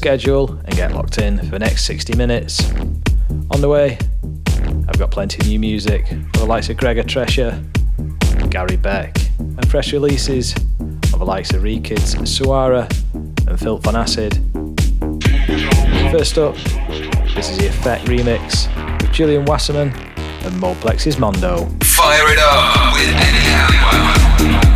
schedule and get locked in for the next 60 minutes. On the way, I've got plenty of new music for the likes of Gregor Tresher, Gary Beck, and fresh releases of the likes of Rekids, Suara, and Filth on Acid. First up, this is the Effect remix with Julian Wasserman and Moplex's Mondo. Fire It Up with Eddie Halliwell.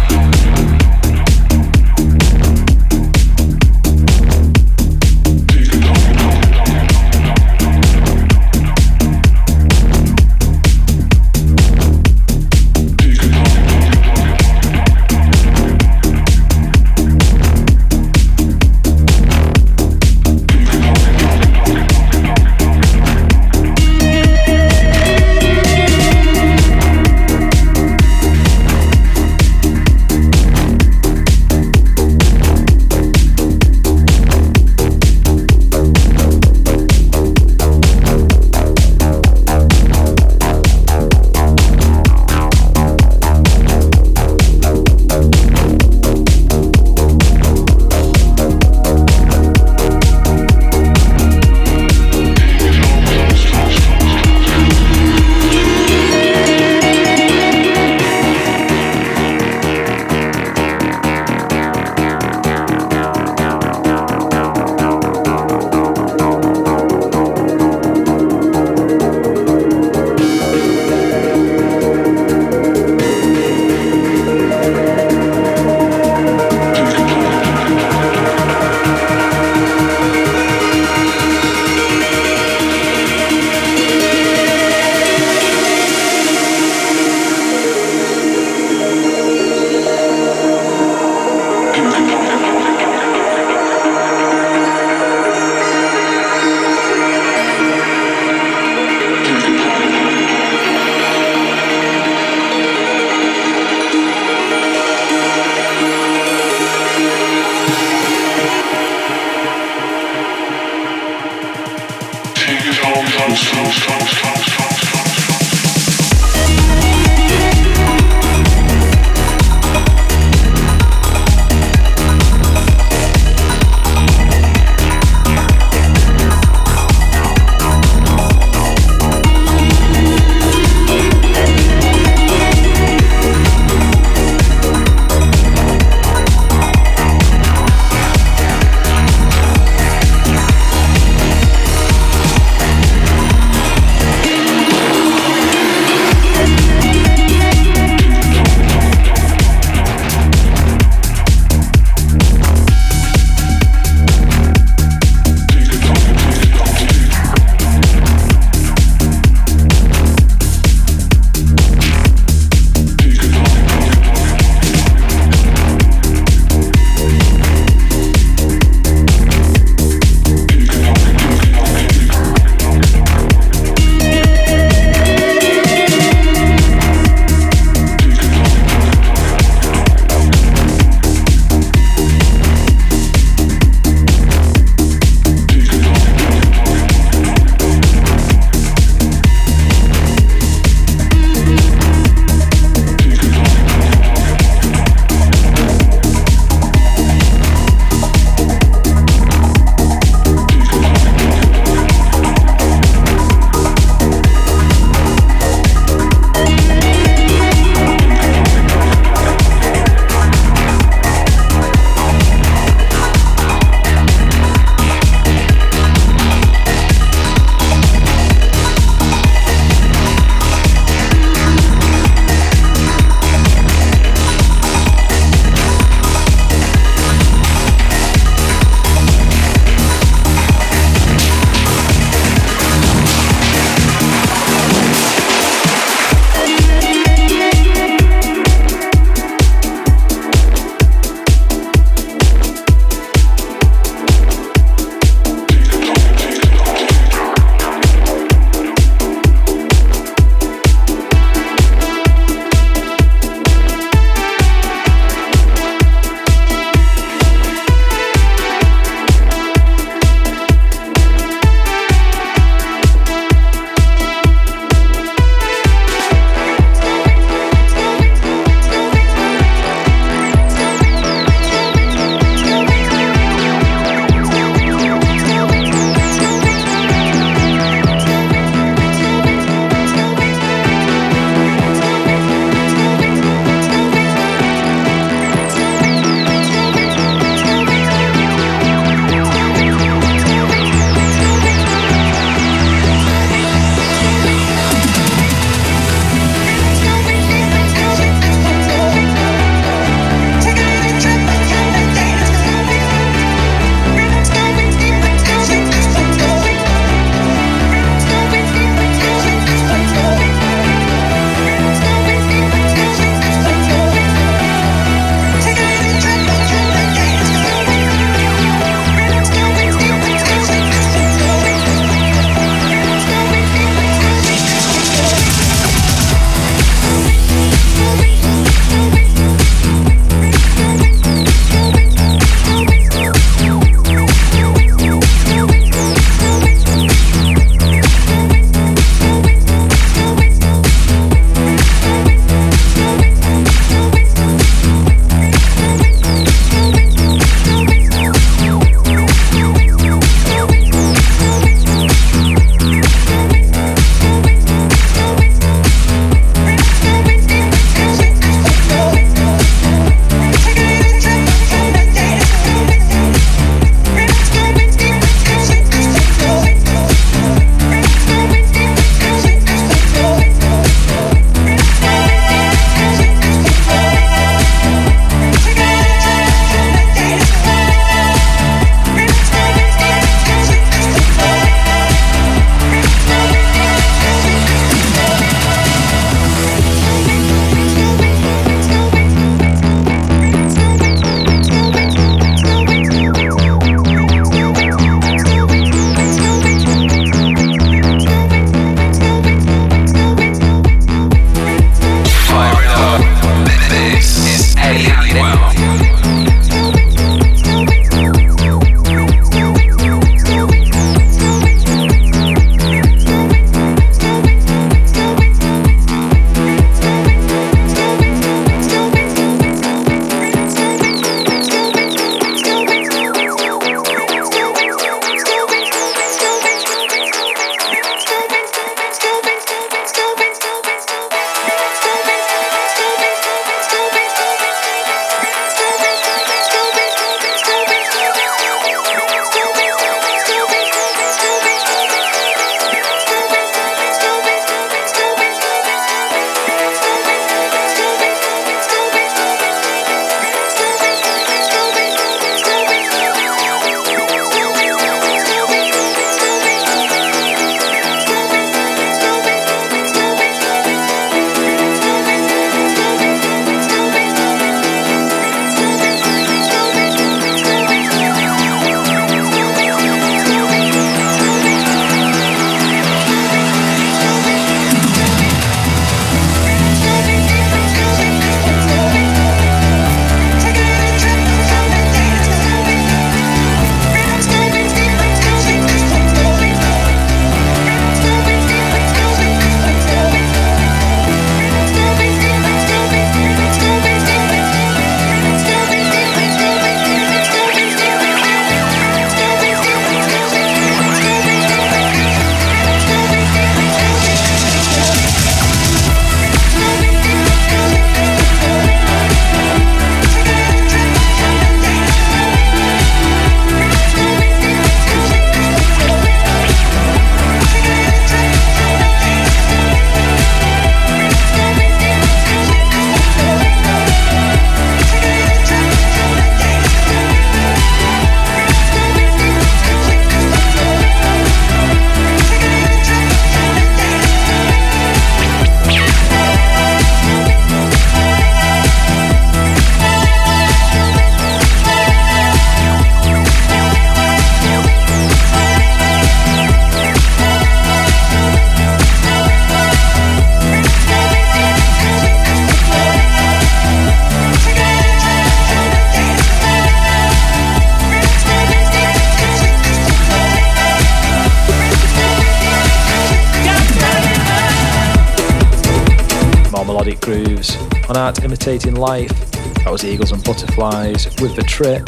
With The Trip.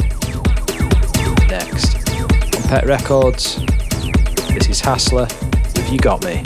Next, on Pet Records, this is Hassler with You Got Me.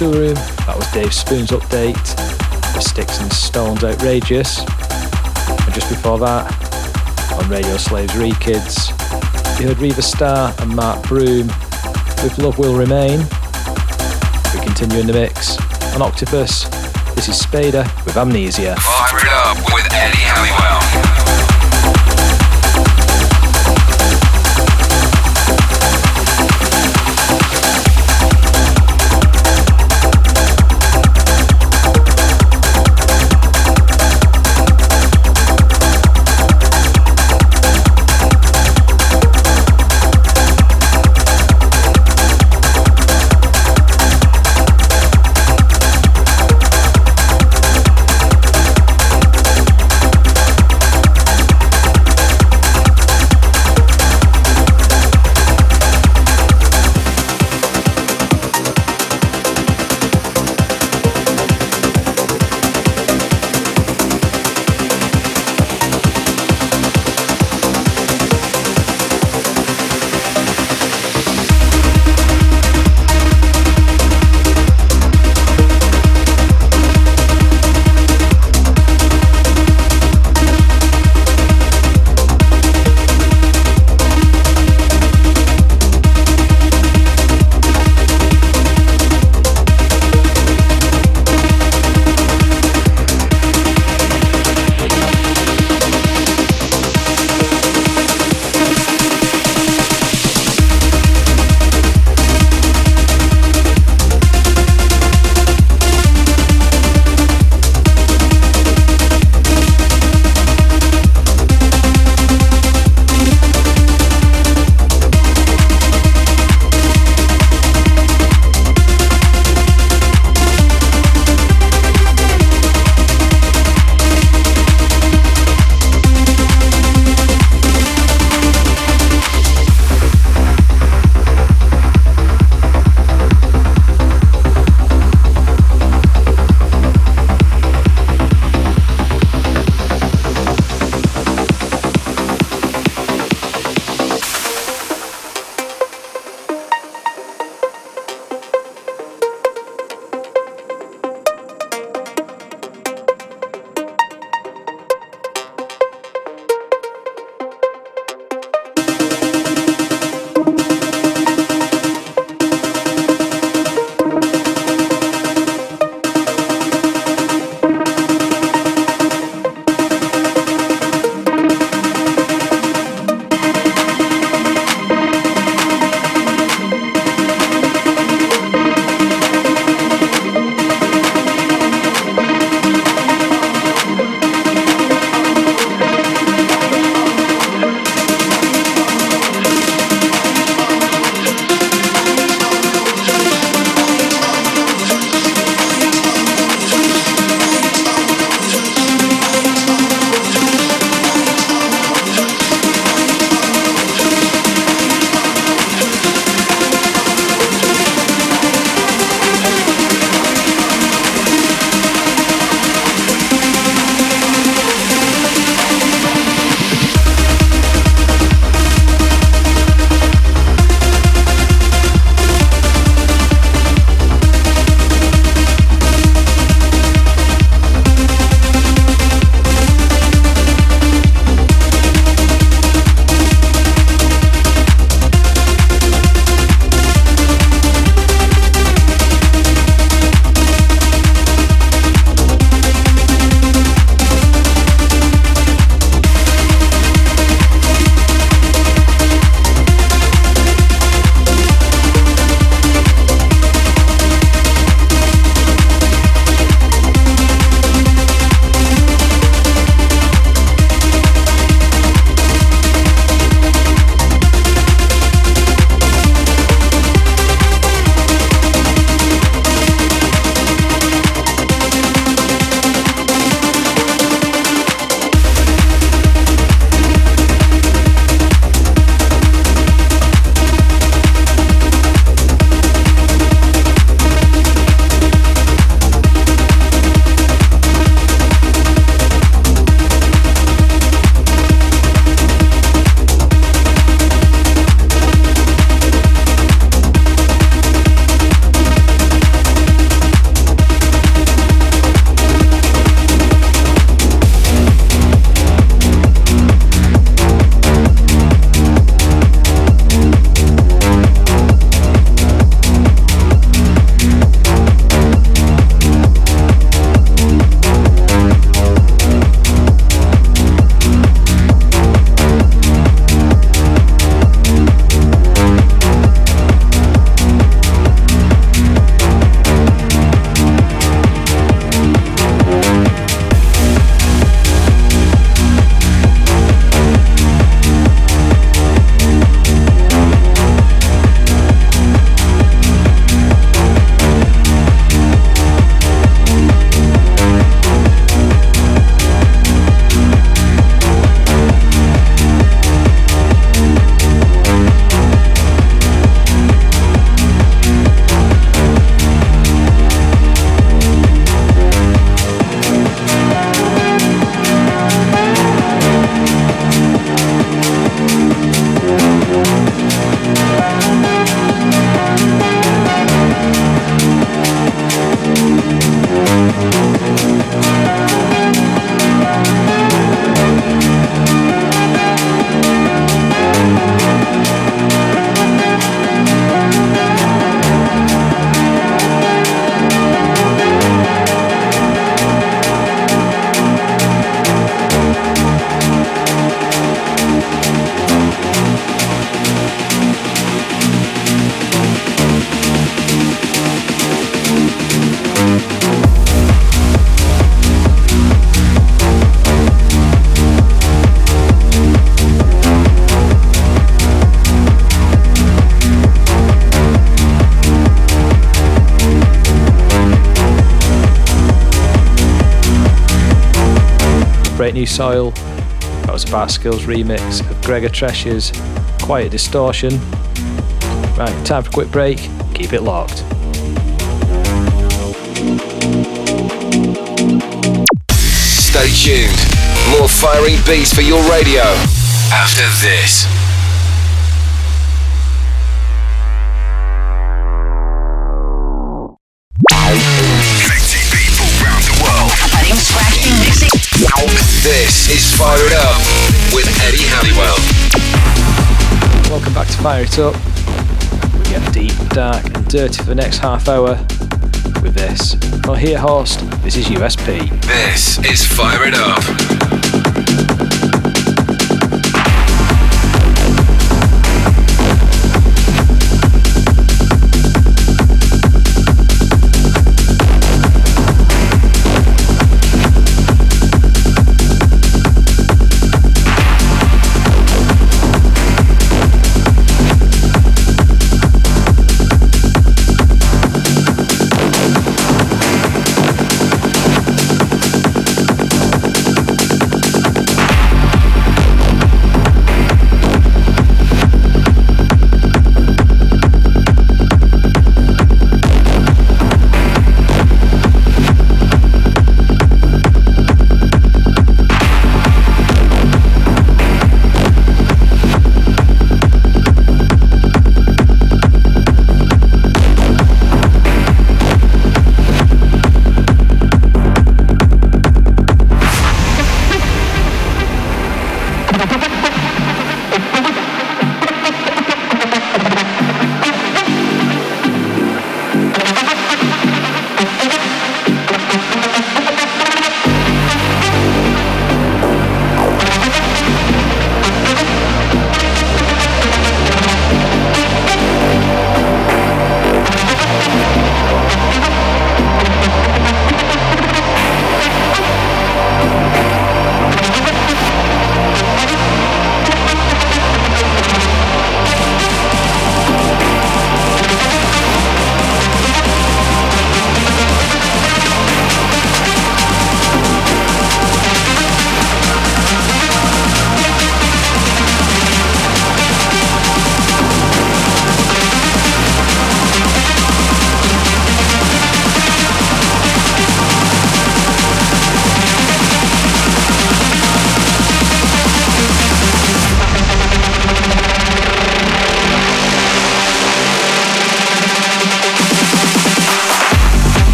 That was Dave Spoon's update. The Sticks and Stones Outrageous. And just before that, on Radio Slaves Rekids, you heard Riva Starr and Mark Broom with Love Will Remain. We continue in the mix. On Octopus, this is Spader with Amnesia. It up with Eddie Halliwell. Soil. That was a Bar Skills remix of Gregor Tresher's Quiet Distortion. Right, time for a quick break. Keep it locked. Stay tuned. More firing beats for your radio after this. This is Fire It Up with Eddie Halliwell. Welcome back to Fire It Up. We get deep, dark, and dirty for the next half hour with this. Well, here, host, this is USP. This is Fire It Up.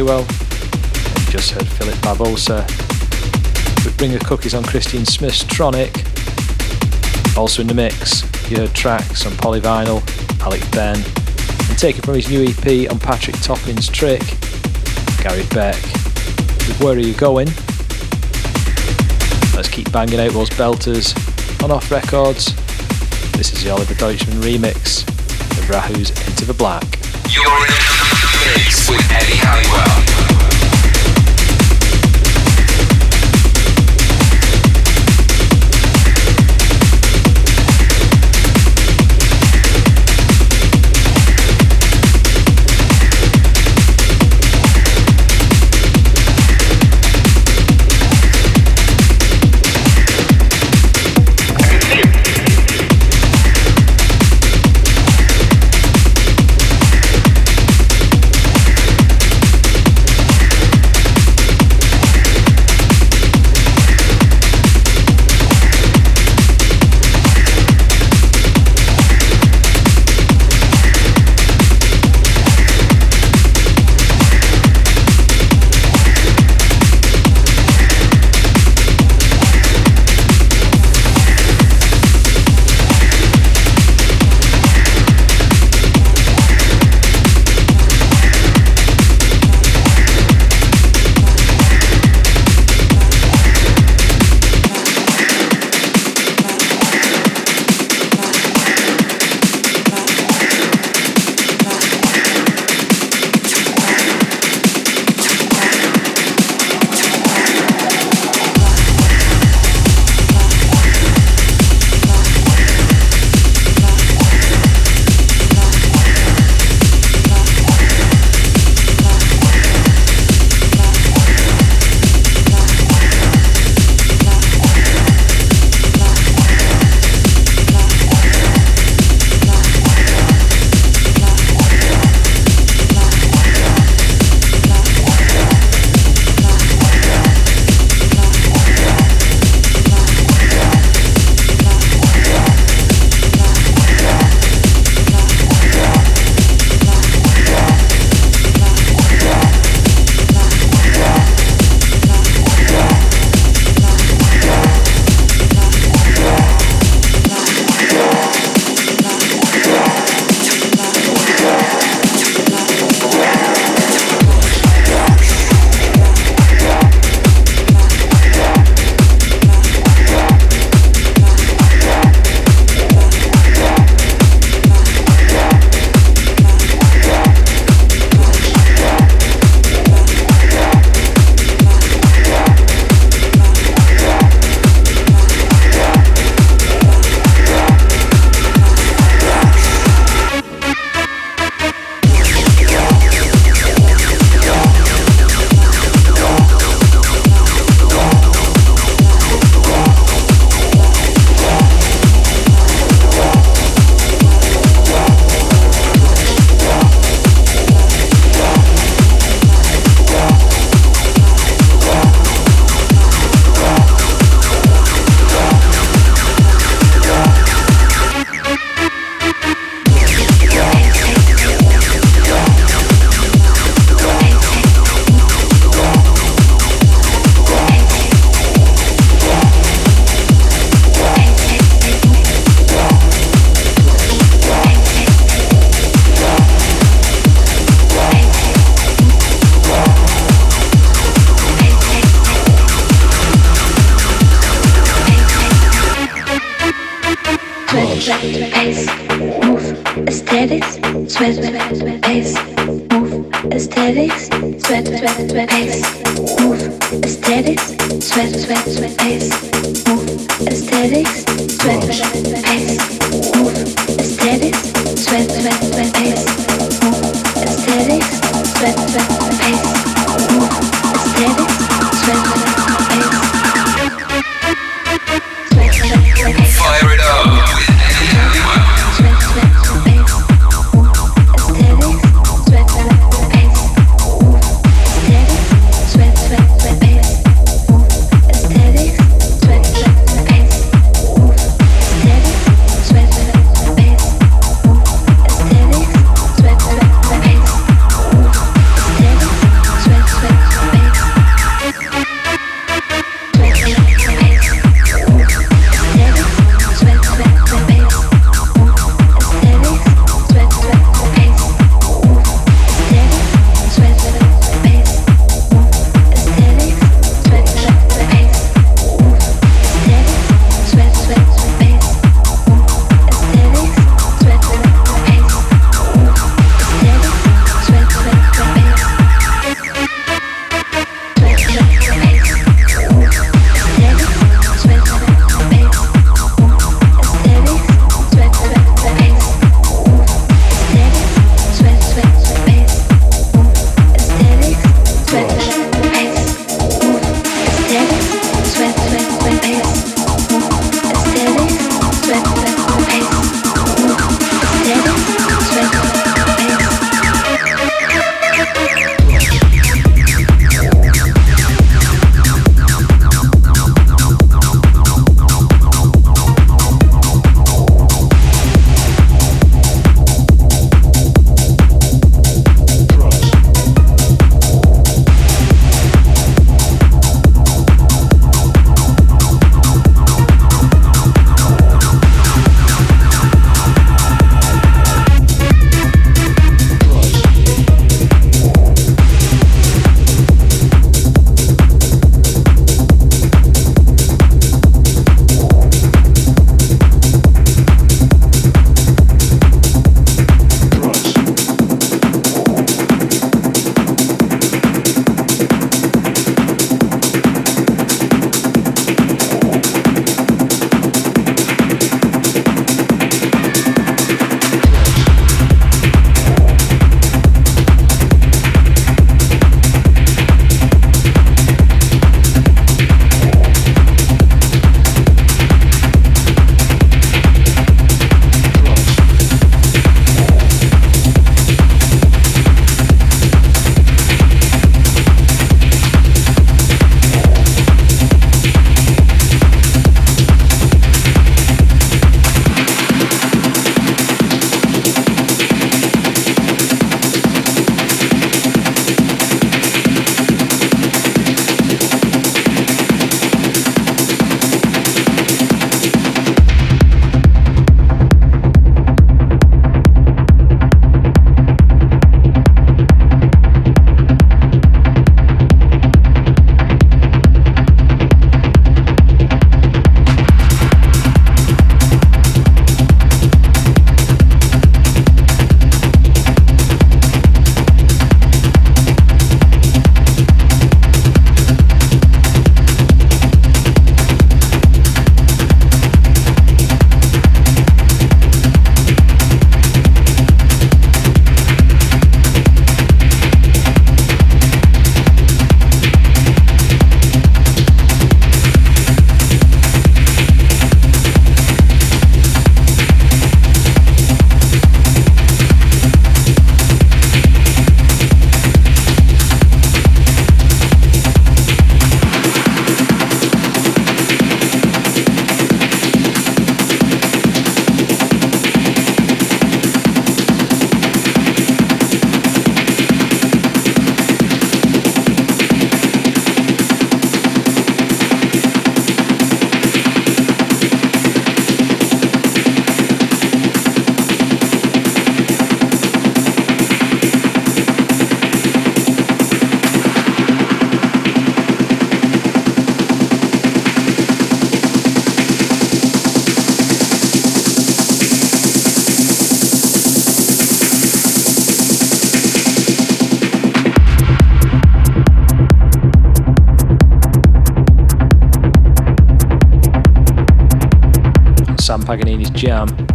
Halliwell. And you just heard Philip Babosa. with Bring the Cookies on Christian Smith's Tronic. Also in the mix, you heard tracks on Polyvinyl, Alec Ben, and taken from his new EP on Patrick Topping's Trick, Gary Beck with Where Are You Going? Let's keep banging out those belters on off records. This is the Oliver Deutschmann remix of Rahu's Into the Black. Mix with Eddie Halliwell.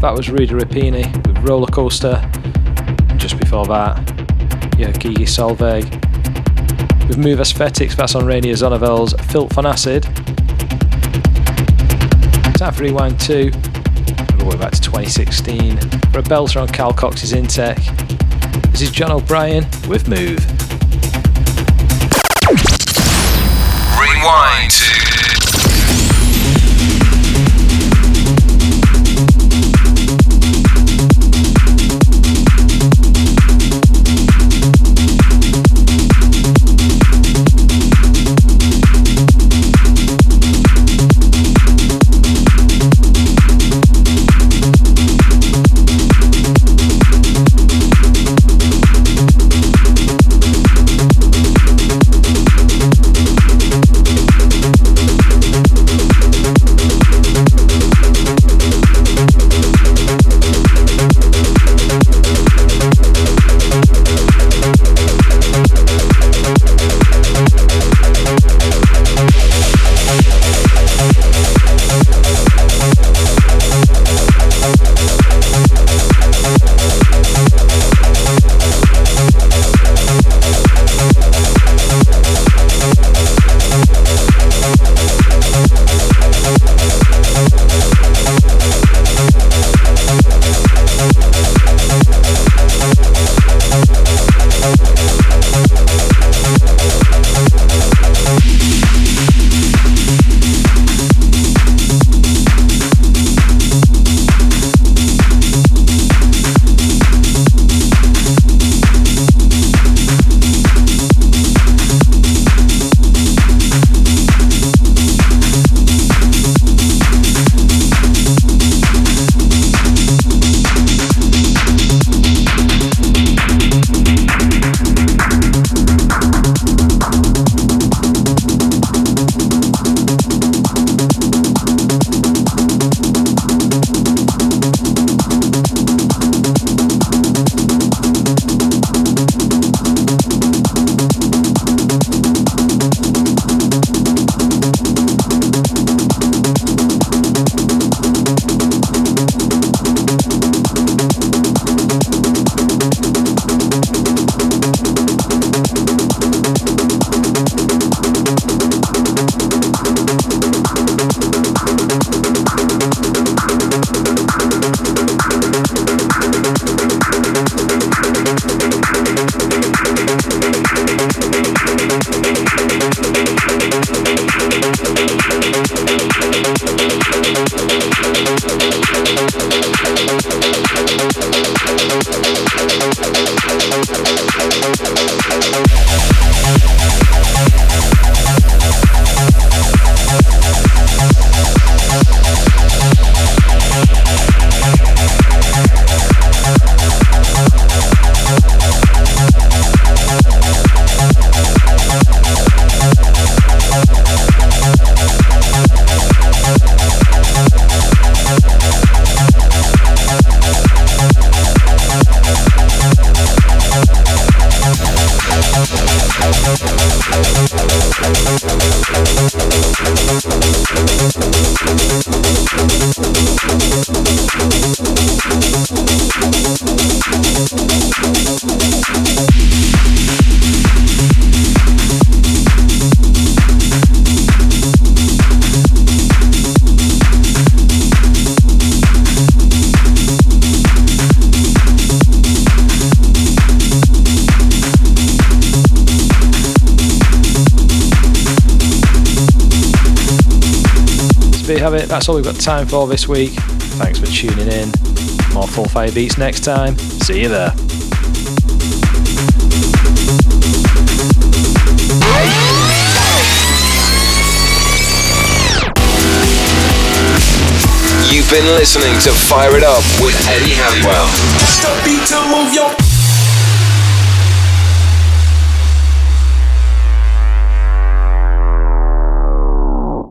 That was Rudy Rapini with Roller Coaster. And just before that, yeah, Gigi Solveig with Move Aesthetics. That's on Reinier Zonneveld's Filth on Acid. Time for Rewind 2. All the way back to 2016 for a belter on Carl Cox's Intec. This is John O'Brien with Move. Rewind to that's all we've got time for this week. Thanks for tuning in. More Full Fire Beats next time. See you there. You've been listening to Fire It Up with Eddie Halliwell.